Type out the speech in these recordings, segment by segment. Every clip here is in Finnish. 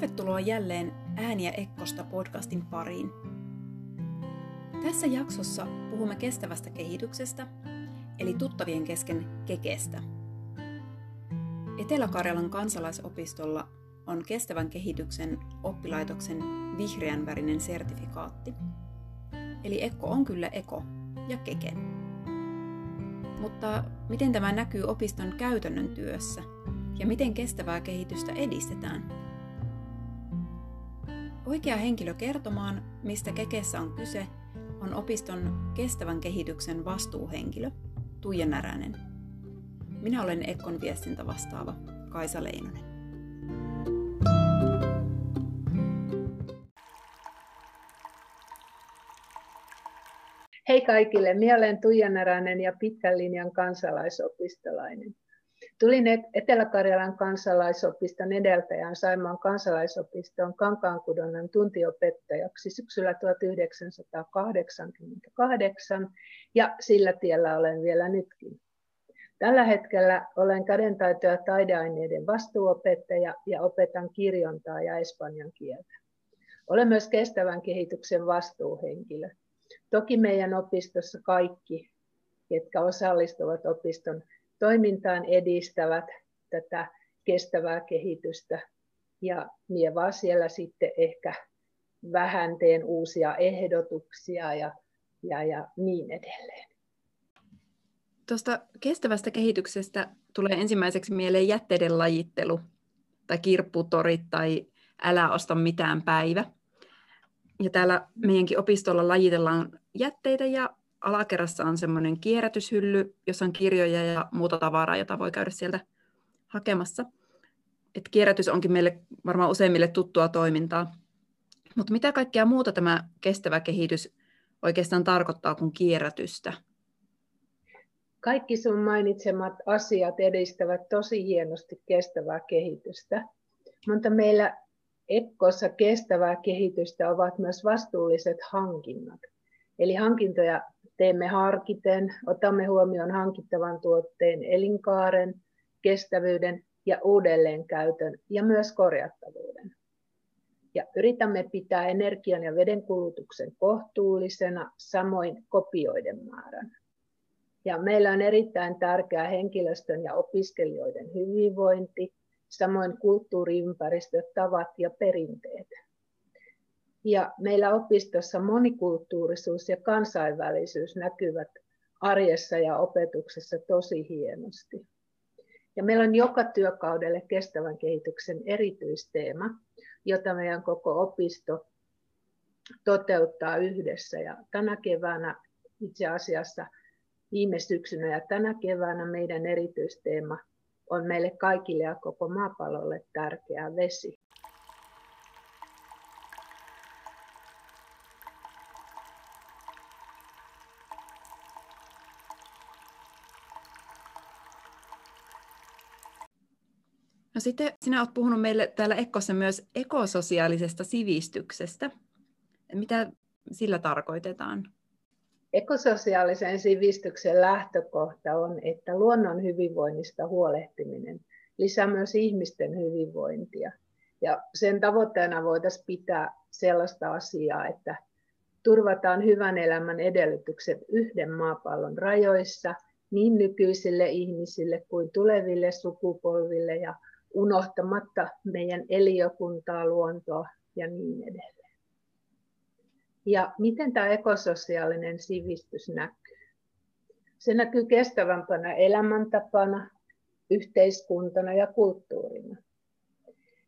Tervetuloa jälleen Ääniä Ekkosta podcastin pariin. Tässä jaksossa puhumme kestävästä kehityksestä, eli tuttavien kesken kekestä. Etelä-Karjalan kansalaisopistolla on kestävän kehityksen oppilaitoksen vihreän värinen sertifikaatti. Eli Ekko on kyllä eko ja keke. Mutta miten tämä näkyy opiston käytännön työssä ja miten kestävää kehitystä edistetään? Oikea henkilö kertomaan, mistä kekessä on kyse, on opiston kestävän kehityksen vastuuhenkilö Tuija Näränen. Minä olen Ekkon viestintä vastaava Kaisa Leinonen. Hei kaikille, minä olen Tuija Näränen ja pitkän linjan kansalaisopistolainen. Tulin Etelä-Karjalan kansalaisopiston edeltäjään Saimaan kansalaisopiston kankaankudonnan tuntiopettajaksi syksyllä 1988 ja sillä tiellä olen vielä nytkin. Tällä hetkellä olen kädentaito- ja taideaineiden vastuuopettaja ja opetan kirjontaa ja espanjan kieltä. Olen myös kestävän kehityksen vastuuhenkilö. Toki meidän opistossa kaikki, ketkä osallistuvat opiston toimintaan edistävät tätä kestävää kehitystä. Ja minä vaan siellä sitten ehkä vähän teen uusia ehdotuksia ja, ja, ja niin edelleen. Tuosta kestävästä kehityksestä tulee ensimmäiseksi mieleen jätteiden lajittelu tai kirpputorit tai älä osta mitään päivä. Ja täällä meidänkin opistolla lajitellaan jätteitä ja alakerrassa on semmoinen kierrätyshylly, jossa on kirjoja ja muuta tavaraa, jota voi käydä sieltä hakemassa. Et kierrätys onkin meille varmaan useimmille tuttua toimintaa. Mutta mitä kaikkea muuta tämä kestävä kehitys oikeastaan tarkoittaa kuin kierrätystä? Kaikki sun mainitsemat asiat edistävät tosi hienosti kestävää kehitystä. Mutta meillä Ekkossa kestävää kehitystä ovat myös vastuulliset hankinnat. Eli hankintoja teemme harkiten, otamme huomioon hankittavan tuotteen elinkaaren, kestävyyden ja uudelleenkäytön ja myös korjattavuuden. Ja yritämme pitää energian ja veden kulutuksen kohtuullisena, samoin kopioiden määrän. Ja meillä on erittäin tärkeää henkilöstön ja opiskelijoiden hyvinvointi, samoin kulttuuriympäristöt, tavat ja perinteet. Ja meillä opistossa monikulttuurisuus ja kansainvälisyys näkyvät arjessa ja opetuksessa tosi hienosti. Ja meillä on joka työkaudelle kestävän kehityksen erityisteema, jota meidän koko opisto toteuttaa yhdessä. Ja tänä keväänä itse asiassa viime syksynä ja tänä keväänä meidän erityisteema on meille kaikille ja koko maapallolle tärkeä vesi. No sitten sinä olet puhunut meille täällä Ekkossa myös ekososiaalisesta sivistyksestä. Mitä sillä tarkoitetaan? Ekososiaalisen sivistyksen lähtökohta on, että luonnon hyvinvoinnista huolehtiminen lisää myös ihmisten hyvinvointia. Ja sen tavoitteena voitaisiin pitää sellaista asiaa, että turvataan hyvän elämän edellytykset yhden maapallon rajoissa niin nykyisille ihmisille kuin tuleville sukupolville ja unohtamatta meidän eliökuntaa, luontoa ja niin edelleen. Ja miten tämä ekososiaalinen sivistys näkyy? Se näkyy kestävämpänä elämäntapana, yhteiskuntana ja kulttuurina.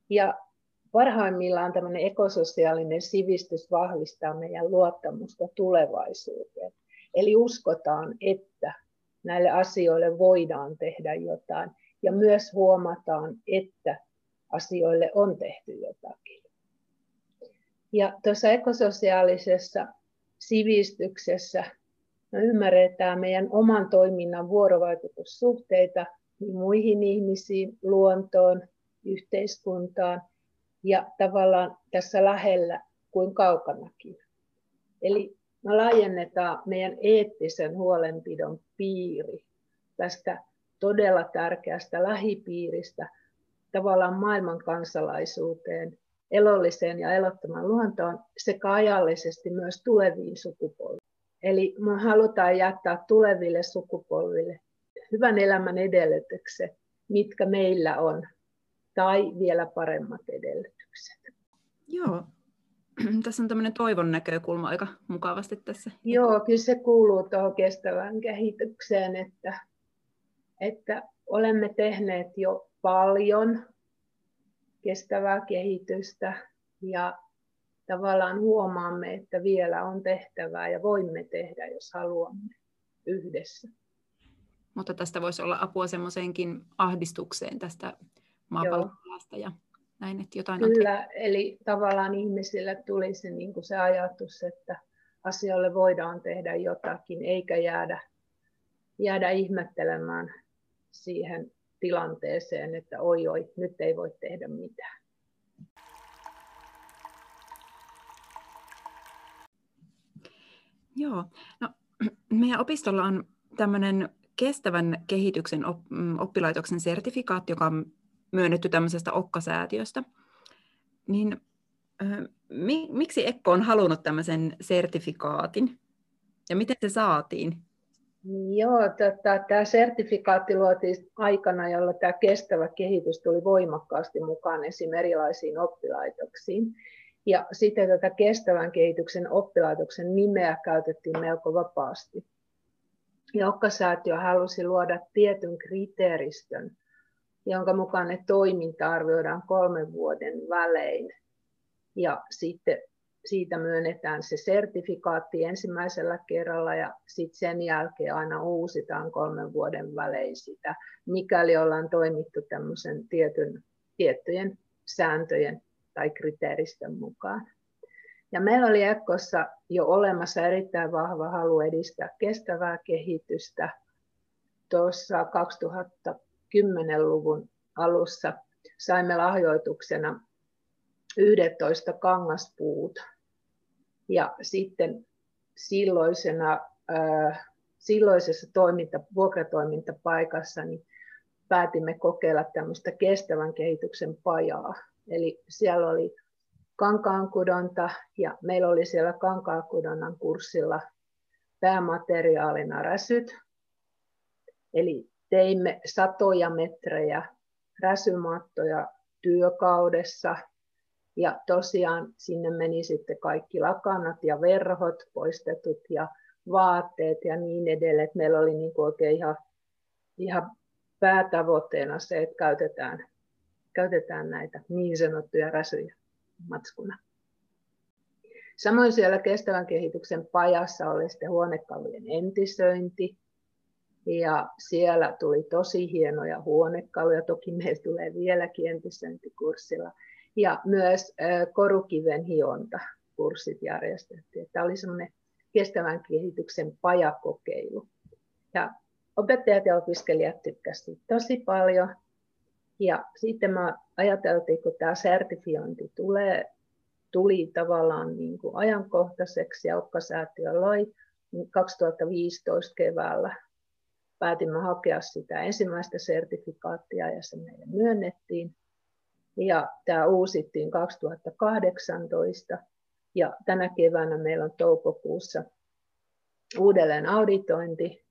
Ja parhaimmillaan tämmöinen ekososiaalinen sivistys vahvistaa meidän luottamusta tulevaisuuteen. Eli uskotaan, että näille asioille voidaan tehdä jotain ja myös huomataan, että asioille on tehty jotakin. Ja tuossa ekososiaalisessa sivistyksessä me ymmärretään meidän oman toiminnan vuorovaikutussuhteita niin muihin ihmisiin, luontoon, yhteiskuntaan ja tavallaan tässä lähellä kuin kaukanakin. Eli me laajennetaan meidän eettisen huolenpidon piiri tästä todella tärkeästä lähipiiristä tavallaan maailman kansalaisuuteen elolliseen ja elottoman luontoon sekä ajallisesti myös tuleviin sukupolviin. Eli me halutaan jättää tuleville sukupolville hyvän elämän edellytykset, mitkä meillä on, tai vielä paremmat edellytykset. Joo, tässä on tämmöinen toivon näkökulma aika mukavasti tässä. Joo, kyllä se kuuluu tuohon kestävään kehitykseen, että, että olemme tehneet jo paljon kestävää kehitystä ja tavallaan huomaamme, että vielä on tehtävää ja voimme tehdä, jos haluamme yhdessä. Mutta tästä voisi olla apua semmoiseenkin ahdistukseen tästä maapallon ja näin, että jotain Kyllä, on eli tavallaan ihmisille tuli se, niin kuin se ajatus, että asioille voidaan tehdä jotakin, eikä jäädä, jäädä ihmettelemään siihen tilanteeseen, että oi oi, nyt ei voi tehdä mitään. Joo, no, meidän opistolla on tämmöinen kestävän kehityksen mm, oppilaitoksen sertifikaatti, joka on myönnetty tämmöisestä Okkasäätiöstä. Niin mi, miksi Ekko on halunnut tämmöisen sertifikaatin ja miten se saatiin? Joo, tota, tämä sertifikaatti luotiin aikana, jolloin tämä kestävä kehitys tuli voimakkaasti mukaan esim. erilaisiin oppilaitoksiin. Ja sitten tätä kestävän kehityksen oppilaitoksen nimeä käytettiin melko vapaasti. Jokkasäätiö halusi luoda tietyn kriteeristön, jonka mukaan ne toiminta arvioidaan kolmen vuoden välein. Ja sitten siitä myönnetään se sertifikaatti ensimmäisellä kerralla ja sitten sen jälkeen aina uusitaan kolmen vuoden välein sitä, mikäli ollaan toimittu tämmöisen tietyn, tiettyjen sääntöjen tai kriteeristön mukaan. Ja meillä oli Ekkossa jo olemassa erittäin vahva halu edistää kestävää kehitystä. Tuossa 2010-luvun alussa saimme lahjoituksena 11 kangaspuut. Ja sitten silloisena, silloisessa toiminta, vuokratoimintapaikassa niin päätimme kokeilla tämmöistä kestävän kehityksen pajaa. Eli siellä oli kankaankudonta ja meillä oli siellä kankaankudonnan kurssilla päämateriaalina räsyt. Eli teimme satoja metrejä räsymattoja työkaudessa ja tosiaan sinne meni sitten kaikki lakanat ja verhot poistetut ja vaatteet ja niin edelleen. Meillä oli niin oikein ihan, ihan päätavoitteena se, että käytetään, käytetään näitä niin sanottuja räsyjä matskuna. Samoin siellä kestävän kehityksen pajassa oli sitten huonekalujen entisöinti. Ja siellä tuli tosi hienoja huonekaluja, toki meillä tulee vieläkin entisöintikurssilla. Ja myös korukiven hionta kurssit järjestettiin. Tämä oli semmoinen kestävän kehityksen pajakokeilu. Ja opettajat ja opiskelijat tykkäsivät tosi paljon. Ja sitten mä ajateltiin, kun tämä sertifiointi tulee, tuli tavallaan niin kuin ajankohtaiseksi ja Okkasäätiö loi, niin 2015 keväällä päätimme hakea sitä ensimmäistä sertifikaattia ja se meille myönnettiin. Ja tämä uusittiin 2018 ja tänä keväänä meillä on toukokuussa uudelleen auditointi,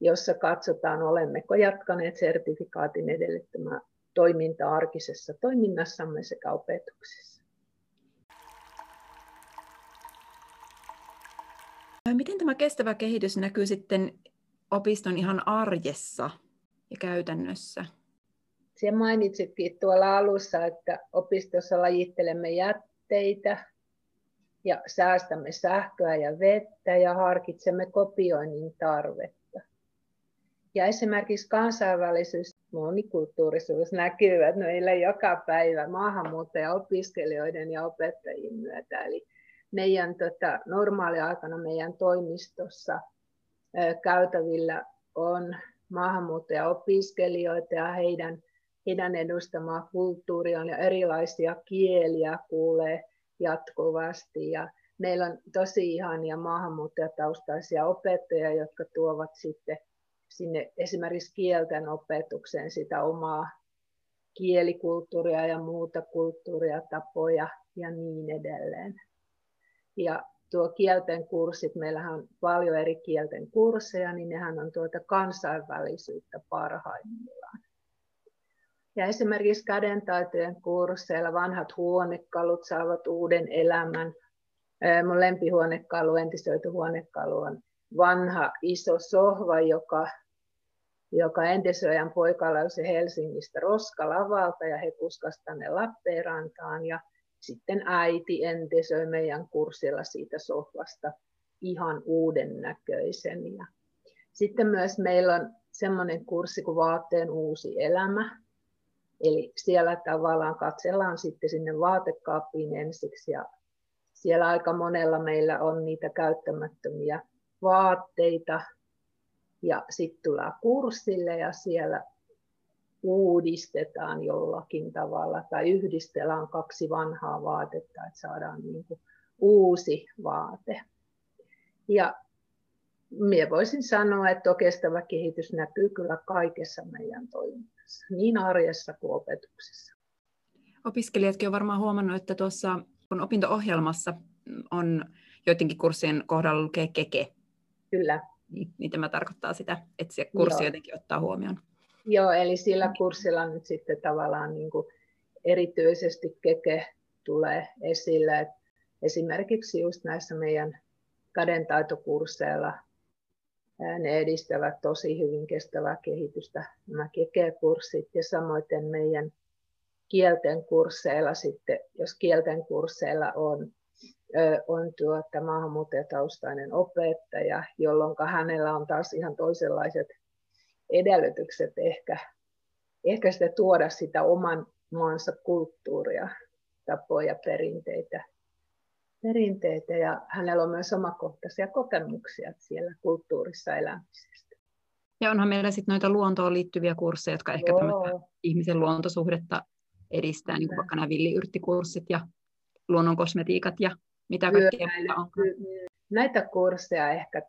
jossa katsotaan, olemmeko jatkaneet sertifikaatin edellyttämää toimintaa arkisessa toiminnassamme sekä opetuksessa. Miten tämä kestävä kehitys näkyy sitten opiston ihan arjessa ja käytännössä? Siellä mainitsitkin tuolla alussa, että opistossa lajittelemme jätteitä ja säästämme sähköä ja vettä ja harkitsemme kopioinnin tarvetta. Ja esimerkiksi kansainvälisyys monikulttuurisuus näkyvät meillä joka päivä maahanmuuttaja-opiskelijoiden ja opettajien myötä. Eli meidän tota, normaaliaikana meidän toimistossa käytävillä on maahanmuuttaja-opiskelijoita ja heidän, heidän edustamaa kulttuuria ja erilaisia kieliä kuulee jatkuvasti. Ja meillä on tosi ihania maahanmuuttajataustaisia opettajia, jotka tuovat sitten sinne esimerkiksi kielten opetukseen sitä omaa, kielikulttuuria ja muuta kulttuuria, tapoja ja niin edelleen. Ja tuo kielten kurssit, meillähän on paljon eri kielten kursseja, niin nehän on tuota kansainvälisyyttä parhaimmillaan. Ja esimerkiksi kädentaitojen kursseilla vanhat huonekalut saavat uuden elämän. Mun lempihuonekalu, entisöity huonekalu on vanha iso sohva, joka, joka entisöjän poika löysi Helsingistä roskalavalta ja he kuskasivat tänne Lappeenrantaan. Ja sitten äiti entisöi meidän kurssilla siitä sohvasta ihan uuden näköisen. Ja sitten myös meillä on semmoinen kurssi kuin Vaatteen uusi elämä. Eli siellä tavallaan katsellaan sitten sinne vaatekaappiin ensiksi ja siellä aika monella meillä on niitä käyttämättömiä vaatteita ja sitten tullaan kurssille ja siellä uudistetaan jollakin tavalla tai yhdistellään kaksi vanhaa vaatetta, että saadaan niin kuin uusi vaate. Ja minä voisin sanoa, että kestävä kehitys näkyy kyllä kaikessa meidän toiminnassa, niin arjessa kuin opetuksessa. Opiskelijatkin on varmaan huomannut, että tuossa kun opinto-ohjelmassa on joidenkin kurssien kohdalla lukee keke. Kyllä. Niin, niin tämä tarkoittaa sitä, että se kurssi Joo. jotenkin ottaa huomioon. Joo, eli sillä kurssilla nyt sitten tavallaan niin kuin erityisesti keke tulee esille. Että esimerkiksi just näissä meidän kädentaitokursseilla ne edistävät tosi hyvin kestävää kehitystä, nämä keke-kurssit ja samoin meidän kielten kursseilla sitten, jos kielten kursseilla on, on tuota maahanmuuttajataustainen opettaja, jolloin hänellä on taas ihan toisenlaiset edellytykset ehkä, ehkä sitä tuoda sitä oman maansa kulttuuria, tapoja, perinteitä, perinteitä ja hänellä on myös omakohtaisia kokemuksia siellä kulttuurissa elämisestä. Ja onhan meillä sitten noita luontoon liittyviä kursseja, jotka ehkä ihmisen luontosuhdetta edistää, niin kuin vaikka nämä villiyrttikurssit ja luonnon kosmetiikat ja mitä kaikkea on. Näitä kursseja ehkä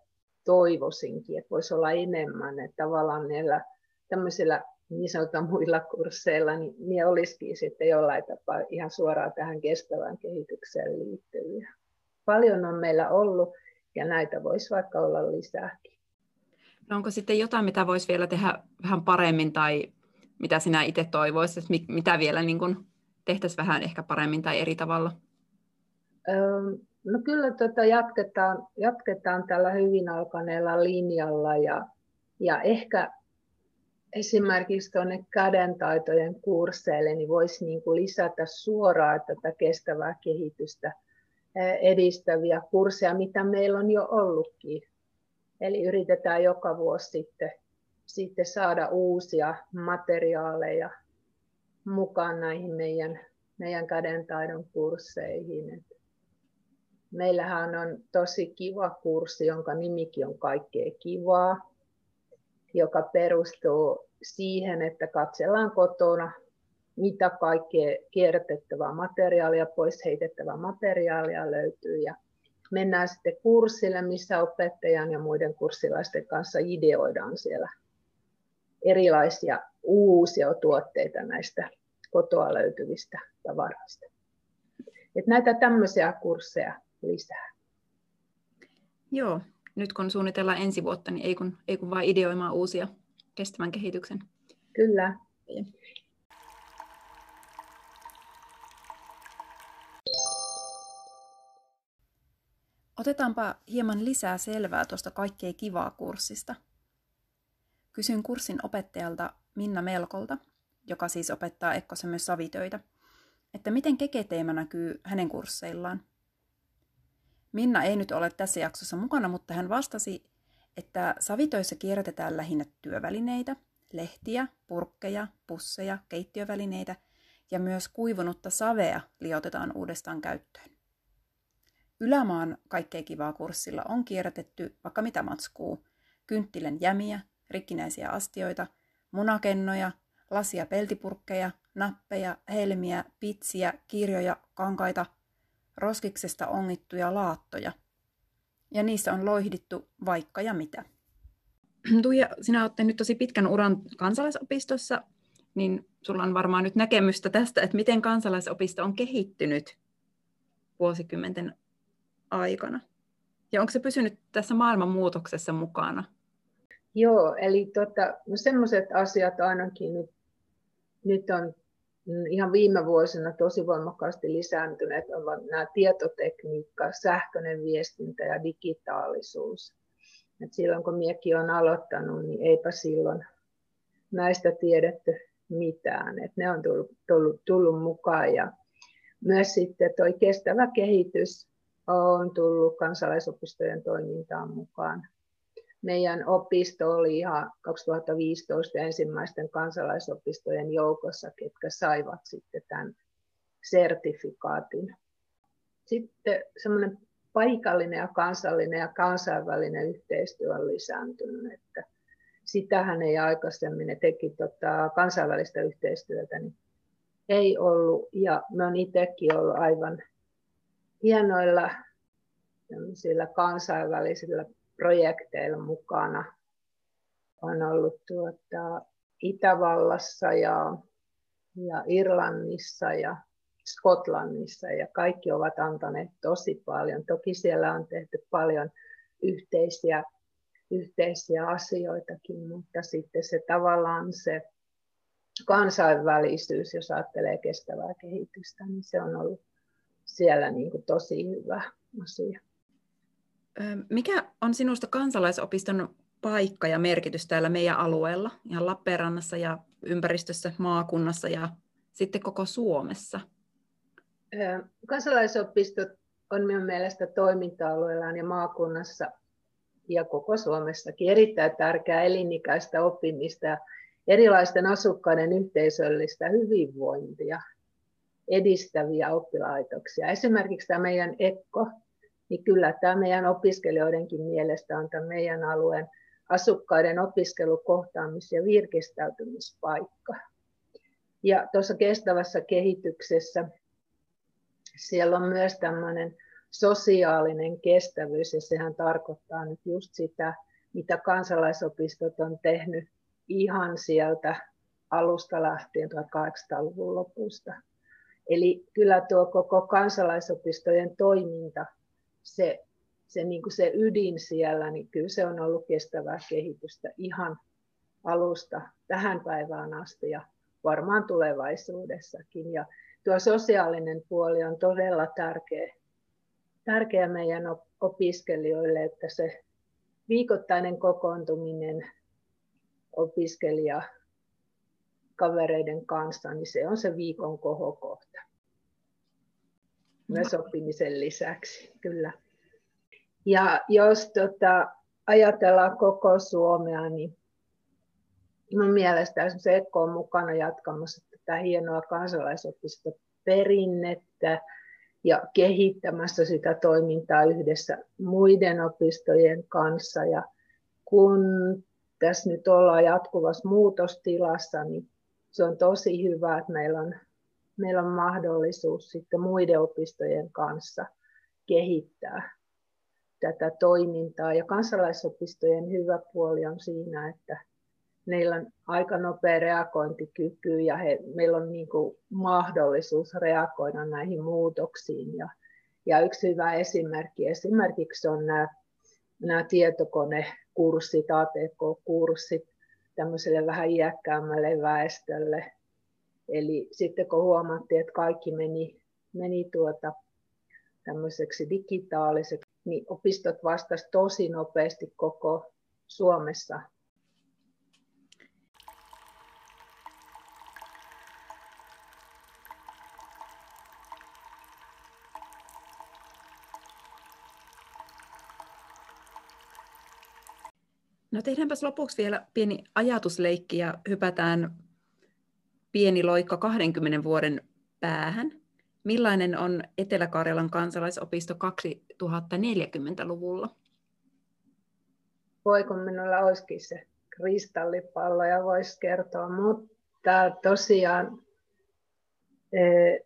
toivoisinkin, että voisi olla enemmän, että tavallaan niillä tämmöisillä niin sanotaan muilla kursseilla, niin ne olisikin sitten jollain tapaa ihan suoraan tähän kestävään kehitykseen liittyviä. Paljon on meillä ollut ja näitä voisi vaikka olla lisääkin. No onko sitten jotain, mitä voisi vielä tehdä vähän paremmin tai mitä sinä itse toivoisit, että mitä vielä niin kuin tehtäisiin vähän ehkä paremmin tai eri tavalla? No kyllä tota jatketaan, jatketaan tällä hyvin alkaneella linjalla ja, ja ehkä esimerkiksi tuonne kädentaitojen kursseille niin voisi niin kuin lisätä suoraan tätä kestävää kehitystä edistäviä kursseja, mitä meillä on jo ollutkin. Eli yritetään joka vuosi sitten, sitten saada uusia materiaaleja mukaan näihin meidän, meidän kädentaidon kursseihin. Meillähän on tosi kiva kurssi, jonka nimikin on kaikkea kivaa, joka perustuu siihen, että katsellaan kotona, mitä kaikkea kierrätettävää materiaalia, pois heitettävää materiaalia löytyy. Ja mennään sitten kurssille, missä opettajan ja muiden kurssilaisten kanssa ideoidaan siellä erilaisia uusia tuotteita näistä kotoa löytyvistä tavaroista. Et näitä tämmöisiä kursseja lisää. Joo, nyt kun suunnitellaan ensi vuotta, niin ei kun, ei kun vain ideoimaan uusia kestävän kehityksen. Kyllä. Otetaanpa hieman lisää selvää tuosta kaikkea kivaa kurssista. Kysyn kurssin opettajalta Minna Melkolta, joka siis opettaa Ekkosen myös savitöitä, että miten keketeema näkyy hänen kursseillaan. Minna ei nyt ole tässä jaksossa mukana, mutta hän vastasi, että savitöissä kierrätetään lähinnä työvälineitä, lehtiä, purkkeja, pusseja, keittiövälineitä ja myös kuivunutta savea liotetaan uudestaan käyttöön. Ylämaan kaikkea kivaa kurssilla on kierrätetty vaikka mitä matskuu, kynttilän jämiä, rikkinäisiä astioita, munakennoja, lasia peltipurkkeja, nappeja, helmiä, pitsiä, kirjoja, kankaita – roskiksesta ongittuja laattoja. Ja niissä on loihdittu vaikka ja mitä. Tuija, sinä olette nyt tosi pitkän uran kansalaisopistossa niin sulla on varmaan nyt näkemystä tästä, että miten kansalaisopisto on kehittynyt vuosikymmenten aikana. Ja onko se pysynyt tässä maailman muutoksessa mukana? Joo, eli tota, no sellaiset asiat ainakin nyt, nyt on ihan viime vuosina tosi voimakkaasti lisääntyneet ovat nämä tietotekniikka, sähköinen viestintä ja digitaalisuus. Et silloin kun minäkin olen aloittanut, niin eipä silloin näistä tiedetty mitään. Et ne on tullut, tullut, tullut mukaan ja myös sitten tuo kestävä kehitys on tullut kansalaisopistojen toimintaan mukaan. Meidän opisto oli ihan 2015 ensimmäisten kansalaisopistojen joukossa, ketkä saivat sitten tämän sertifikaatin. Sitten semmoinen paikallinen ja kansallinen ja kansainvälinen yhteistyö on lisääntynyt. Että sitähän ei aikaisemmin, ne teki tota kansainvälistä yhteistyötä, niin ei ollut. Ja mä oon itsekin ollut aivan hienoilla kansainvälisillä projekteilla mukana. On ollut tuota, Itävallassa ja, ja Irlannissa ja Skotlannissa ja kaikki ovat antaneet tosi paljon. Toki siellä on tehty paljon yhteisiä, yhteisiä asioitakin, mutta sitten se tavallaan se kansainvälisyys, jos ajattelee kestävää kehitystä, niin se on ollut siellä niin kuin tosi hyvä asia. Mikä on sinusta kansalaisopiston paikka ja merkitys täällä meidän alueella, ihan Lappeenrannassa ja ympäristössä, maakunnassa ja sitten koko Suomessa? Kansalaisopistot on minun mielestä toiminta-alueellaan ja maakunnassa ja koko Suomessakin erittäin tärkeää elinikäistä oppimista ja erilaisten asukkaiden yhteisöllistä hyvinvointia edistäviä oppilaitoksia. Esimerkiksi tämä meidän EKKO, niin kyllä tämä meidän opiskelijoidenkin mielestä on tämän meidän alueen asukkaiden opiskelukohtaamis- ja virkistäytymispaikka. Ja tuossa kestävässä kehityksessä siellä on myös tämmöinen sosiaalinen kestävyys, ja sehän tarkoittaa nyt just sitä, mitä kansalaisopistot on tehnyt ihan sieltä alusta lähtien 1800-luvun lopusta. Eli kyllä tuo koko kansalaisopistojen toiminta, se, se, niin kuin se ydin siellä, niin kyllä se on ollut kestävää kehitystä ihan alusta tähän päivään asti ja varmaan tulevaisuudessakin. Ja tuo sosiaalinen puoli on todella tärkeä, tärkeä meidän opiskelijoille, että se viikoittainen kokoontuminen opiskelija kavereiden kanssa, niin se on se viikon kohokohta. Myös oppimisen lisäksi, kyllä. Ja jos tota, ajatellaan koko Suomea, niin minun mielestä se Ekko on mukana jatkamassa tätä hienoa kansalaisopisto-perinnettä ja kehittämässä sitä toimintaa yhdessä muiden opistojen kanssa. Ja kun tässä nyt ollaan jatkuvassa muutostilassa, niin se on tosi hyvä, että meillä on, meillä on mahdollisuus sitten muiden opistojen kanssa kehittää tätä toimintaa. Ja kansalaisopistojen hyvä puoli on siinä, että meillä on aika nopea reagointikyky ja he, meillä on niin kuin mahdollisuus reagoida näihin muutoksiin. Ja, ja yksi hyvä esimerkki esimerkiksi on nämä, nämä tietokonekurssit, ATK-kurssit tämmöiselle vähän iäkkäämmälle väestölle. Eli sitten kun huomattiin, että kaikki meni, meni tuota, tämmöiseksi digitaaliseksi, niin opistot vastasivat tosi nopeasti koko Suomessa. No tehdäänpäs lopuksi vielä pieni ajatusleikki ja hypätään pieni loikka 20 vuoden päähän. Millainen on Etelä-Karjalan kansalaisopisto 2040-luvulla? Voi kun minulla olisikin se kristallipallo ja voisi kertoa, mutta tosiaan eh,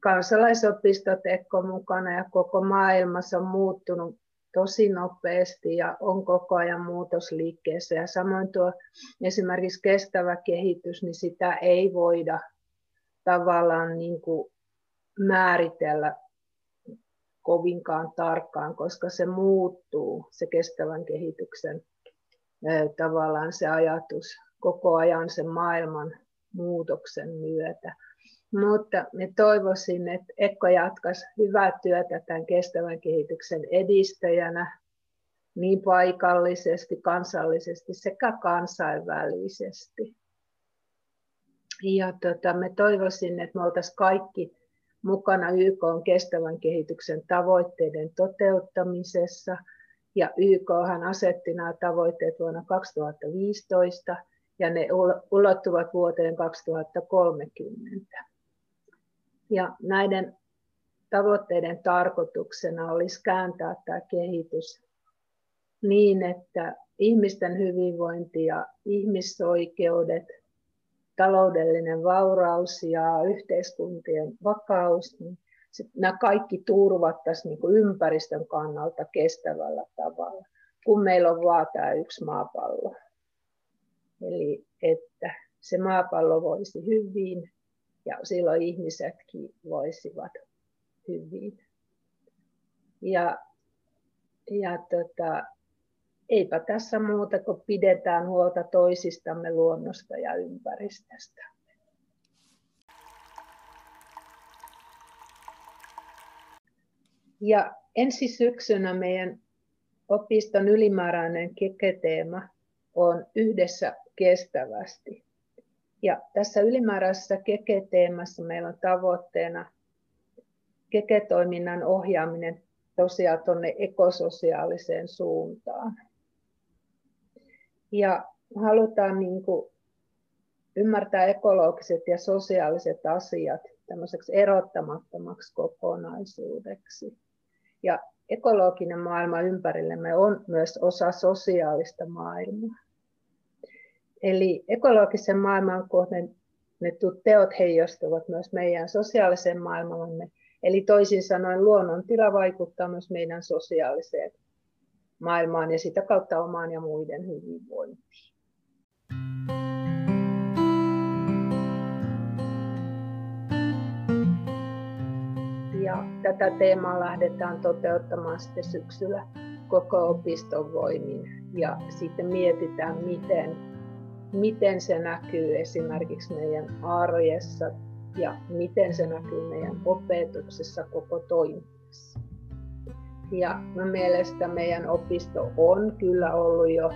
kansalaisopistot Ekko mukana ja koko maailmassa on muuttunut tosi nopeasti ja on koko ajan muutosliikkeessä. Ja samoin tuo esimerkiksi kestävä kehitys, niin sitä ei voida tavallaan niin kuin määritellä kovinkaan tarkkaan, koska se muuttuu, se kestävän kehityksen tavallaan se ajatus koko ajan sen maailman muutoksen myötä. Mutta me toivoisin, että Ekko jatkaisi hyvää työtä tämän kestävän kehityksen edistäjänä niin paikallisesti, kansallisesti sekä kansainvälisesti. Ja tota, me toivoisin, että me oltaisiin kaikki mukana YK on kestävän kehityksen tavoitteiden toteuttamisessa. Ja YKhan asetti nämä tavoitteet vuonna 2015 ja ne ulottuvat vuoteen 2030. Ja näiden tavoitteiden tarkoituksena olisi kääntää tämä kehitys niin, että ihmisten hyvinvointi ja ihmisoikeudet, taloudellinen vauraus ja yhteiskuntien vakaus, niin nämä kaikki turvattaisiin niin ympäristön kannalta kestävällä tavalla, kun meillä on vain tämä yksi maapallo. Eli että se maapallo voisi hyvin ja silloin ihmisetkin voisivat hyvin. Ja, ja tota, eipä tässä muuta kuin pidetään huolta toisistamme luonnosta ja ympäristöstä. Ja ensi syksynä meidän opiston ylimääräinen keketeema on yhdessä kestävästi. Ja tässä ylimääräisessä keketeemassa meillä on tavoitteena keketoiminnan ohjaaminen tosiaan tuonne ekososiaaliseen suuntaan. Ja halutaan niin kuin ymmärtää ekologiset ja sosiaaliset asiat tämmöiseksi erottamattomaksi kokonaisuudeksi. Ja ekologinen maailma ympärillemme on myös osa sosiaalista maailmaa. Eli ekologisen maailman kohdennetut teot heijastuvat myös meidän sosiaaliseen maailmamme. Eli toisin sanoen luonnon tila vaikuttaa myös meidän sosiaaliseen maailmaan ja sitä kautta omaan ja muiden hyvinvointiin. Ja tätä teemaa lähdetään toteuttamaan sitten syksyllä koko opiston voimin ja sitten mietitään, miten, miten se näkyy esimerkiksi meidän arjessa ja miten se näkyy meidän opetuksessa koko toiminnassa. Ja mä mielestä meidän opisto on kyllä ollut jo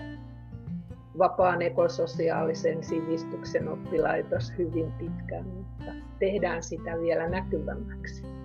vapaan ekososiaalisen sivistyksen oppilaitos hyvin pitkään, mutta tehdään sitä vielä näkyvämmäksi.